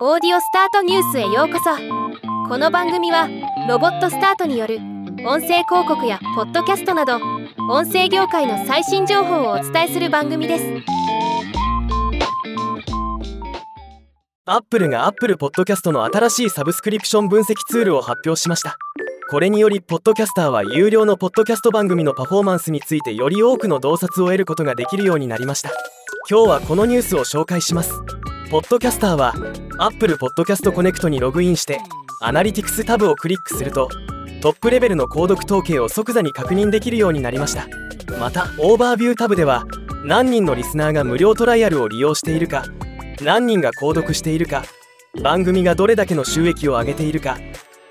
オーディオスタートニュースへようこそ。この番組はロボットスタートによる音声広告やポッドキャストなど音声業界の最新情報をお伝えする番組です。アップルが Apple Podcast の新しいサブスクリプション分析ツールを発表しました。これによりポッドキャスターは有料のポッドキャスト番組のパフォーマンスについてより多くの洞察を得ることができるようになりました。今日はこのニュースを紹介します。ポッドキャスターは Apple Podcast Connect にログインしてアナリティクスタブをクリックするとトップレベルの購読統計を即座に確認できるようになりました。またオーバービュータブでは何人のリスナーが無料トライアルを利用しているか何人が購読しているか番組がどれだけの収益を上げているか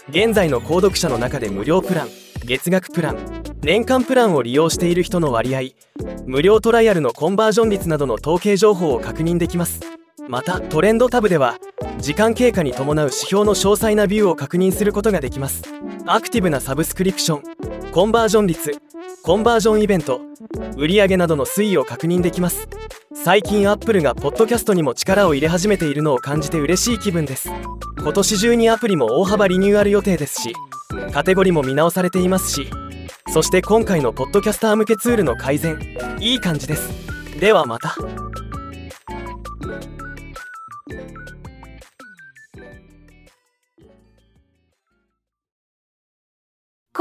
現在の購読者の中で無料プラン月額プラン年間プランを利用している人の割合無料トライアルのコンバージョン率などの統計情報を確認できます。またトレンドタブでは時間経過に伴う指標の詳細なビューを確認することができます。アクティブなサブスクリプションコンバージョン率コンバージョンイベント売上などの推移を確認できます。最近アップルがポッドキャストにも力を入れ始めているのを感じて嬉しい気分です。今年中にアプリも大幅リニューアル予定ですしカテゴリーも見直されていますしそして今回のポッドキャスター向けツールの改善いい感じです。ではまた。